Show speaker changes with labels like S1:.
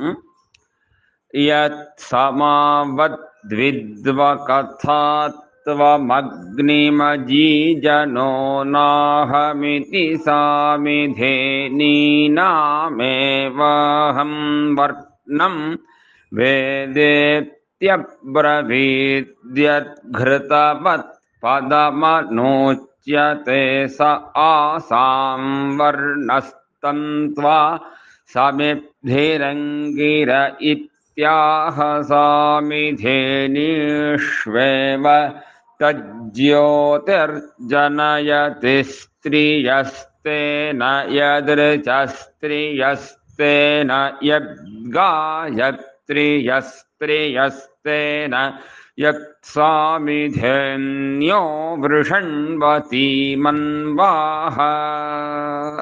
S1: हम्म? यत्समावद्विद्वकथात्वमग्निमजीजनो नाहमिति सामिधेनीनामेवाहं वर्णं वेदेत्यब्रवीद्यद्घृतवत्पदमनोच्यते स आसां वर्णस्तन्त्वा समिद्धिरङ्गिर इत्याह सामिधेनीष्वेव तज्ज्योतिर्जनयति स्त्रियस्तेन यदृचस्त्रियस्तेन यद्गायत्रियस्त्रियस्तेन यत्सामिधेन्यो वृषण्वती मन्वाः